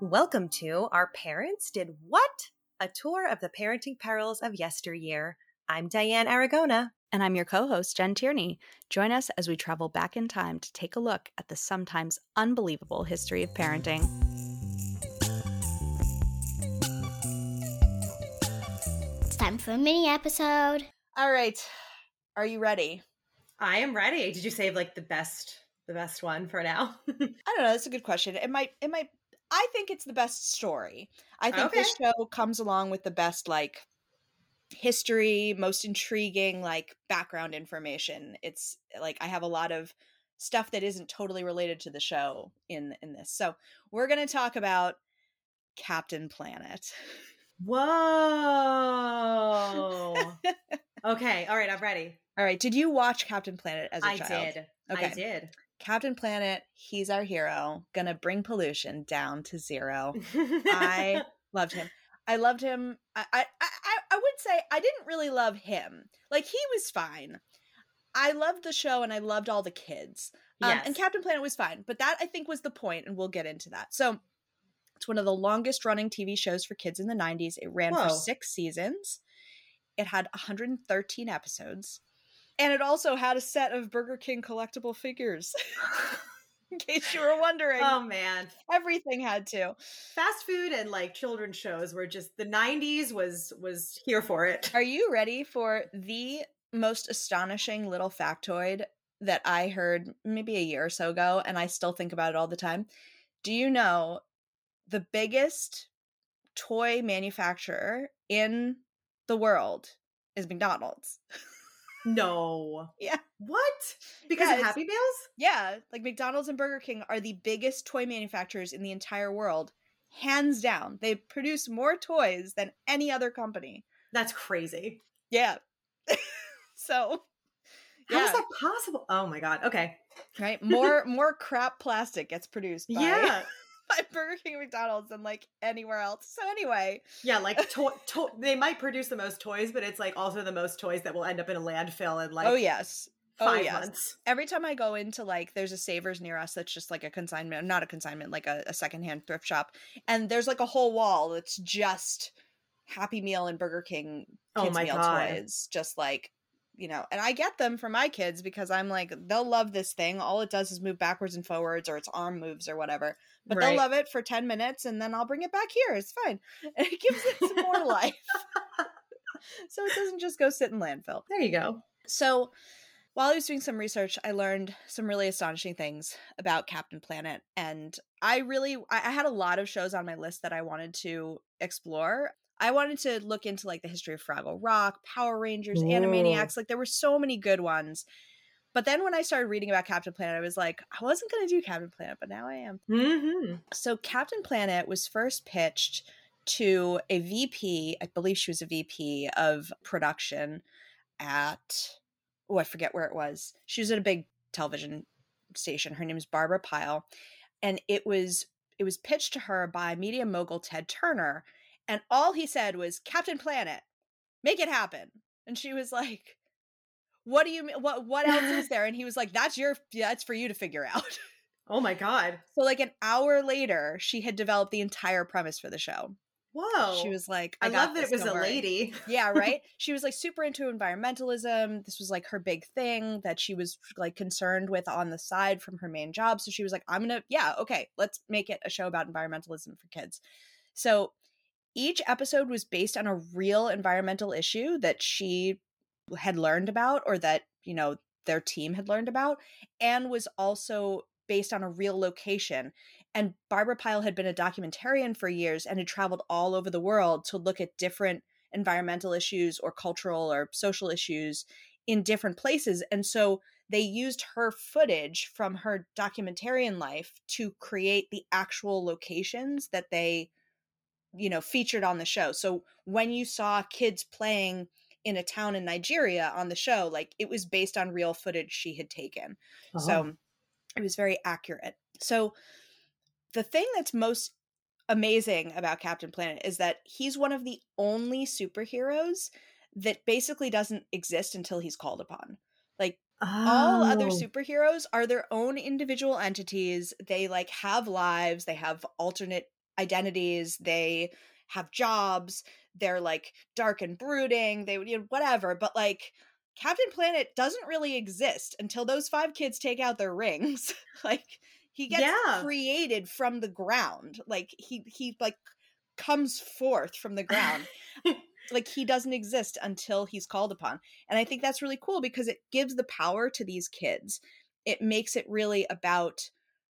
Welcome to Our Parents Did What? A tour of the parenting perils of yesteryear. I'm Diane Aragona. And I'm your co host, Jen Tierney. Join us as we travel back in time to take a look at the sometimes unbelievable history of parenting. It's time for a mini episode. All right. Are you ready? I am ready. Did you save like the best the best one for now? I don't know. That's a good question. It might it might I think it's the best story. I think Okay. this show comes along with the best like history, most intriguing like background information. It's like I have a lot of stuff that isn't totally related to the show in in this. So, we're going to talk about Captain Planet. Whoa. okay, all right, I'm ready. All right, did you watch Captain Planet as a I child? I did. Okay. I did. Captain Planet, he's our hero, gonna bring pollution down to zero. I loved him. I loved him. I, I, I, I would say I didn't really love him. Like he was fine. I loved the show and I loved all the kids. Um, yes. And Captain Planet was fine, but that I think was the point, and we'll get into that. So it's one of the longest running TV shows for kids in the 90s. It ran for six seasons. It had 113 episodes. And it also had a set of Burger King collectible figures. in case you were wondering. oh man. Everything had to. Fast food and like children's shows were just the 90s was was here for it. Are you ready for the most astonishing little factoid that I heard maybe a year or so ago, and I still think about it all the time? Do you know the biggest toy manufacturer in the world is McDonald's? No. Yeah. What? Because Yeah, of Happy Meals? Yeah, like McDonald's and Burger King are the biggest toy manufacturers in the entire world. Hands down. They produce more toys than any other company. That's crazy. Yeah. so, How is that possible? Oh my god. Okay. right? More more crap plastic gets produced by Yeah. by Burger King McDonald's than like anywhere else. So anyway, Yeah, like to- to- they might produce the most toys, but it's like also the most toys that will end up in a landfill in like oh yes. Oh five yes. months. Every time I go into like there's a Savers near us that's just like a consignment, not a consignment, like a, a secondhand thrift shop. And there's like a whole wall that's just Happy Meal and Burger King Oh kids my meal God. toys. Just like you know, and I get them for my kids because I'm like, they'll love this thing. All it does is move backwards and forwards, or its arm moves, or whatever. But Right. they'll love it for 10 minutes and then I'll bring it back here. It's fine. And it gives it some more life. so it doesn't just go sit in landfill. There you go. So while I was doing some research, I learned some really astonishing things about Captain Planet. And I really, I had a lot of shows on my list that I wanted to explore. I wanted to look into like the history of Fraggle Rock, Power Rangers, Ooh. Animaniacs. Like there were so many good ones. But then when I started reading about Captain Planet, I was like, I wasn't going to do Captain Planet, but now I am. Mm-hmm. So Captain Planet was first pitched to a VP, I believe she was a VP of production at oh, I forget where it was. She was at a big television station. Her name is Barbara Pyle. And it was it was pitched to her by media mogul Ted Turner. And all he said was, Captain Planet, make it happen. And she was like, What do you? What what else is there? And he was like, That's your that's for you to figure out. Oh my god. So like an hour later, she had developed the entire premise for the show. Whoa. She was like, I, I, love that it was a worry." lady. yeah, right. She was like super into environmentalism. This was like her big thing that she was like concerned with on the side from her main job. So she was like, I'm gonna, yeah, okay, let's make it a show about environmentalism for kids. So each episode was based on a real environmental issue that she had learned about or that, you know, their team had learned about and was also based on a real location. And Barbara Pyle had been a documentarian for years and had traveled all over the world to look at different environmental issues or cultural or social issues in different places. And so they used her footage from her documentarian life to create the actual locations that they, you know, featured on the show. So when you saw kids playing in a town in Nigeria on the show, like it was based on real footage she had taken. Oh. So it was very accurate. So the thing that's most amazing about Captain Planet is that he's one of the only superheroes that basically doesn't exist until he's called upon. Like all other Oh. superheroes are their own individual entities. They like have lives, they have alternate identities, they have jobs, they're like dark and brooding, they would you know, whatever, but like Captain Planet doesn't really exist until those five kids take out their rings. like he gets Yeah. created from the ground. Like he he like comes forth from the ground. like he doesn't exist until he's called upon. And I think that's really cool because it gives the power to these kids. It makes it really about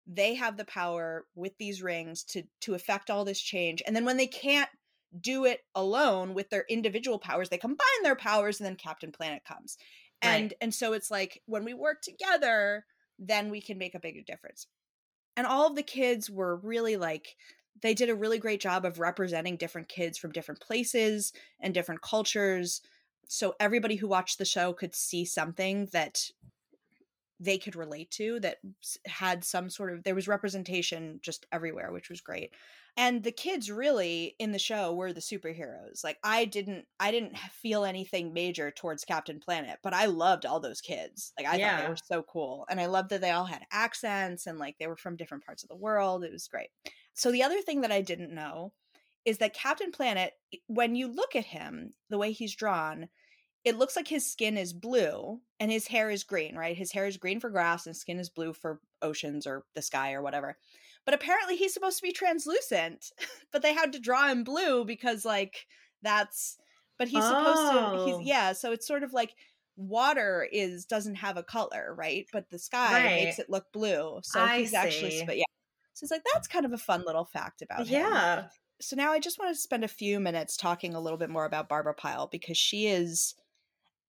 they have the power with these rings to to affect all this change. And then when they can't do it alone with their individual powers, they combine their powers and then Captain Planet comes. And Right. and so it's like when we work together, then we can make a bigger difference. And all of the kids were really like they did a really great job of representing different kids from different places and different cultures so everybody who watched the show could see something that they could relate to that had some sort of there was representation just everywhere which was great and the kids really in the show were the superheroes like i didn't i didn't feel anything major towards captain planet but i loved all those kids like i thought they were so cool and i loved that they all had accents and like they were from different parts of the world it was great so the other thing that i didn't know is that captain planet when you look at him the way he's drawn it looks like his skin is blue and his hair is green, right? His hair is green for grass and skin is blue for oceans or the sky or whatever. But apparently he's supposed to be translucent, but they had to draw him blue because like that's but he's supposed to Oh. he's yeah, so it's sort of like water is doesn't have a color, right? But the sky makes it look blue. So I he's actually but yeah. So it's like that's kind of a fun little fact about him Yeah. so now I just want to spend a few minutes talking a little bit more about Barbara Pyle because she is,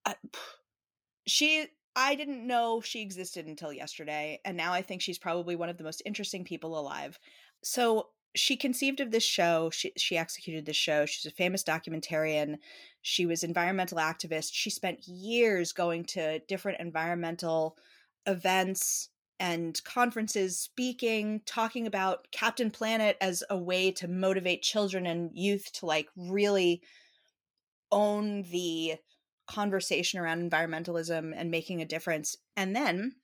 uh, she. I didn't know she existed until yesterday, and now I think she's probably one of the most interesting people alive. So she conceived of this show. She she executed this show. She's a famous documentarian. She was environmental activist. She spent years going to different environmental events and conferences speaking talking about captain planet as a way to motivate children and youth to like really own the conversation around environmentalism and making a difference and then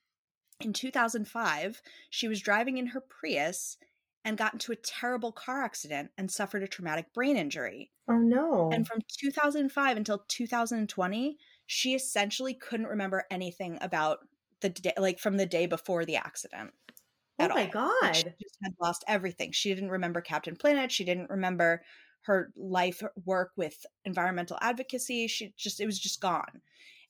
in 2005 she was driving in her prius and got into a terrible car accident and suffered a traumatic brain injury Oh no. and from 2005 until 2020, she essentially couldn't remember anything about the day, like from the day before the accident. oh my all. Like, she god. just had lost everything. She didn't remember Captain Planet. She didn't remember her life work with environmental advocacy. She just, it was just gone.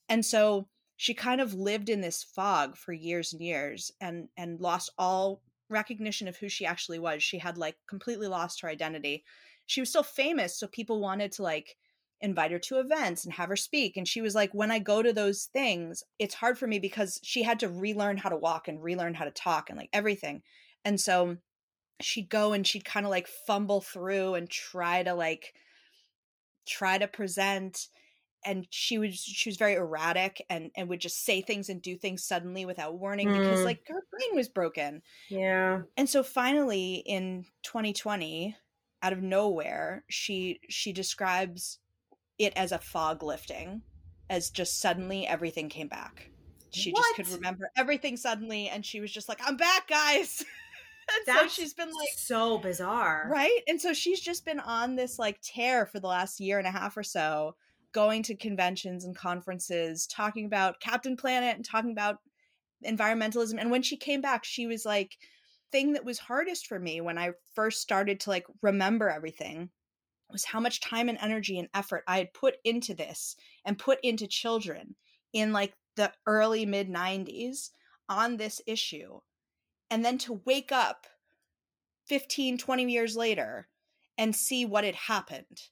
And so she kind of lived in this fog for years and years and and lost all recognition of who she actually was. She had like completely lost her identity. She was still famous, so people wanted to like invite her to events and have her speak. And she was like, when I go to those things, it's hard for me because she had to relearn how to walk and relearn how to talk and like everything. And so she'd go and she'd kind of like fumble through and try to like try to present and she was she was very erratic and and would just say things and do things suddenly without warning because Mm. like her brain was broken Yeah. and so finally in 2020 out of nowhere she she describes it as a fog lifting as just suddenly everything came back she just could remember everything suddenly and she was just like i'm back guys so That's she's been like so bizarre. right and so she's just been on this like tear for the last year and a half or so going to conventions and conferences talking about captain planet and talking about environmentalism and when she came back she was like thing that was hardest for me when i first started to like remember everything was how much time and energy and effort i had put into this and put into children in like the early mid 90s on this issue and then to wake up 15 20 years later and see what had happened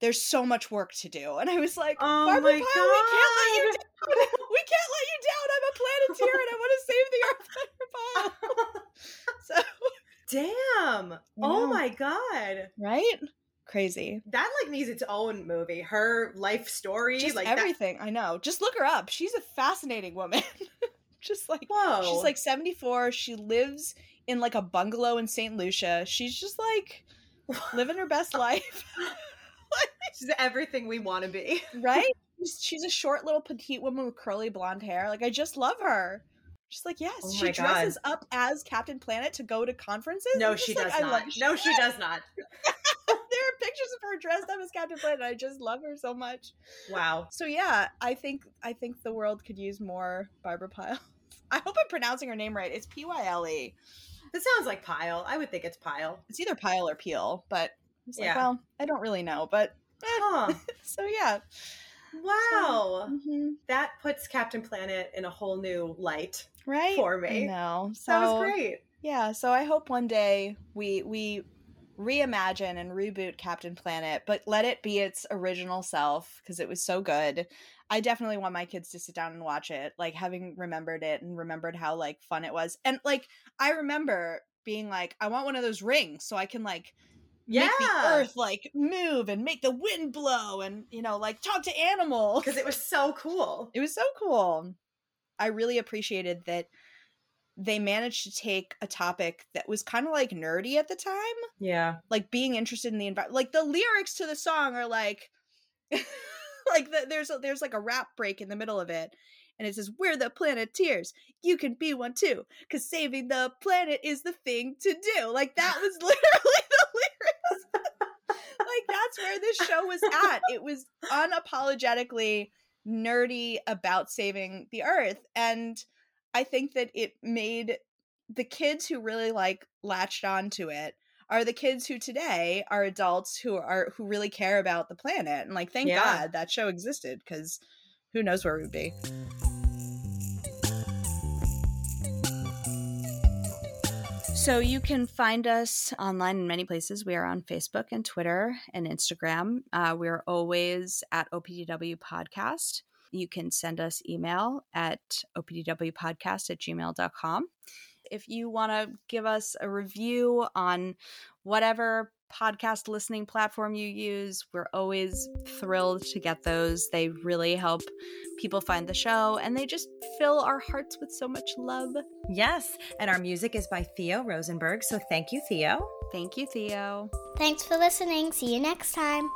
there's so much work to do and i was like Oh Barbara my Pyle, we can't let you down we can't let you down i'm a planeteer and i want to save the earth Barbara Pyle. so Damn. Oh know. my god. right crazy That like needs its own movie. Her life story, just like that- everything i know just look her up she's a fascinating woman just like Whoa. she's like 74 she lives in like a bungalow in st lucia she's just like living her best life she's everything we want to be. right she's, she's a short little petite woman with curly blonde hair like i just love her She's like, yes, Oh she dresses up as Captain Planet to go to conferences. No, she like, does I not. No, she does not. there are pictures of her dressed up as Captain Planet. I just love her so much. Wow. So yeah, I think I think the world could use more Barbara Pyle. I hope I'm pronouncing her name right. It's P Y L E. This sounds like Pile. I would think it's Pile. It's either Pyle or Peel, but it's like, Yeah. well, I don't really know. But eh. Huh. so yeah, Wow. Mhm. That puts Captain Planet in a whole new light. right For me. No, so That was great. yeah. So I hope one day we we reimagine and reboot Captain Planet, but let it be its original self because it was so good. I definitely want my kids to sit down and watch it, like having remembered it and remembered how like fun it was. And like I remember being like, I want one of those rings so I can like make the Yeah. earth like move and make the wind blow and you know like talk to animals. Because it was so cool. It was so cool. I really appreciated that they managed to take a topic that was kind of like nerdy at the time, Yeah. like being interested in the environment. Like the lyrics to the song are like, like the, there's a, there's like a rap break in the middle of it, and it says, "We're the Planeteers. You can be one too, because saving the planet is the thing to do." Like that was literally the lyrics. like that's where this show was at. It was unapologetically nerdy about saving the earth and i think that it made the kids who really like latched onto it are the kids who today are adults who are who really care about the planet and like thank Yeah. god that show existed because who knows where we'd be So you can find us online in many places. We are on Facebook and Twitter and Instagram. Uh, we are always at OPDW Podcast. You can send us email at opdwpodcast at gmail.com. If you want to give us a review on whatever podcast listening platform you use, we're always thrilled to get those. They really help people find the show and they just fill our hearts with so much love. Yes. And our music is by Theo Rosenberg. So thank you, Theo. Thank you, Theo. Thanks for listening. See you next time.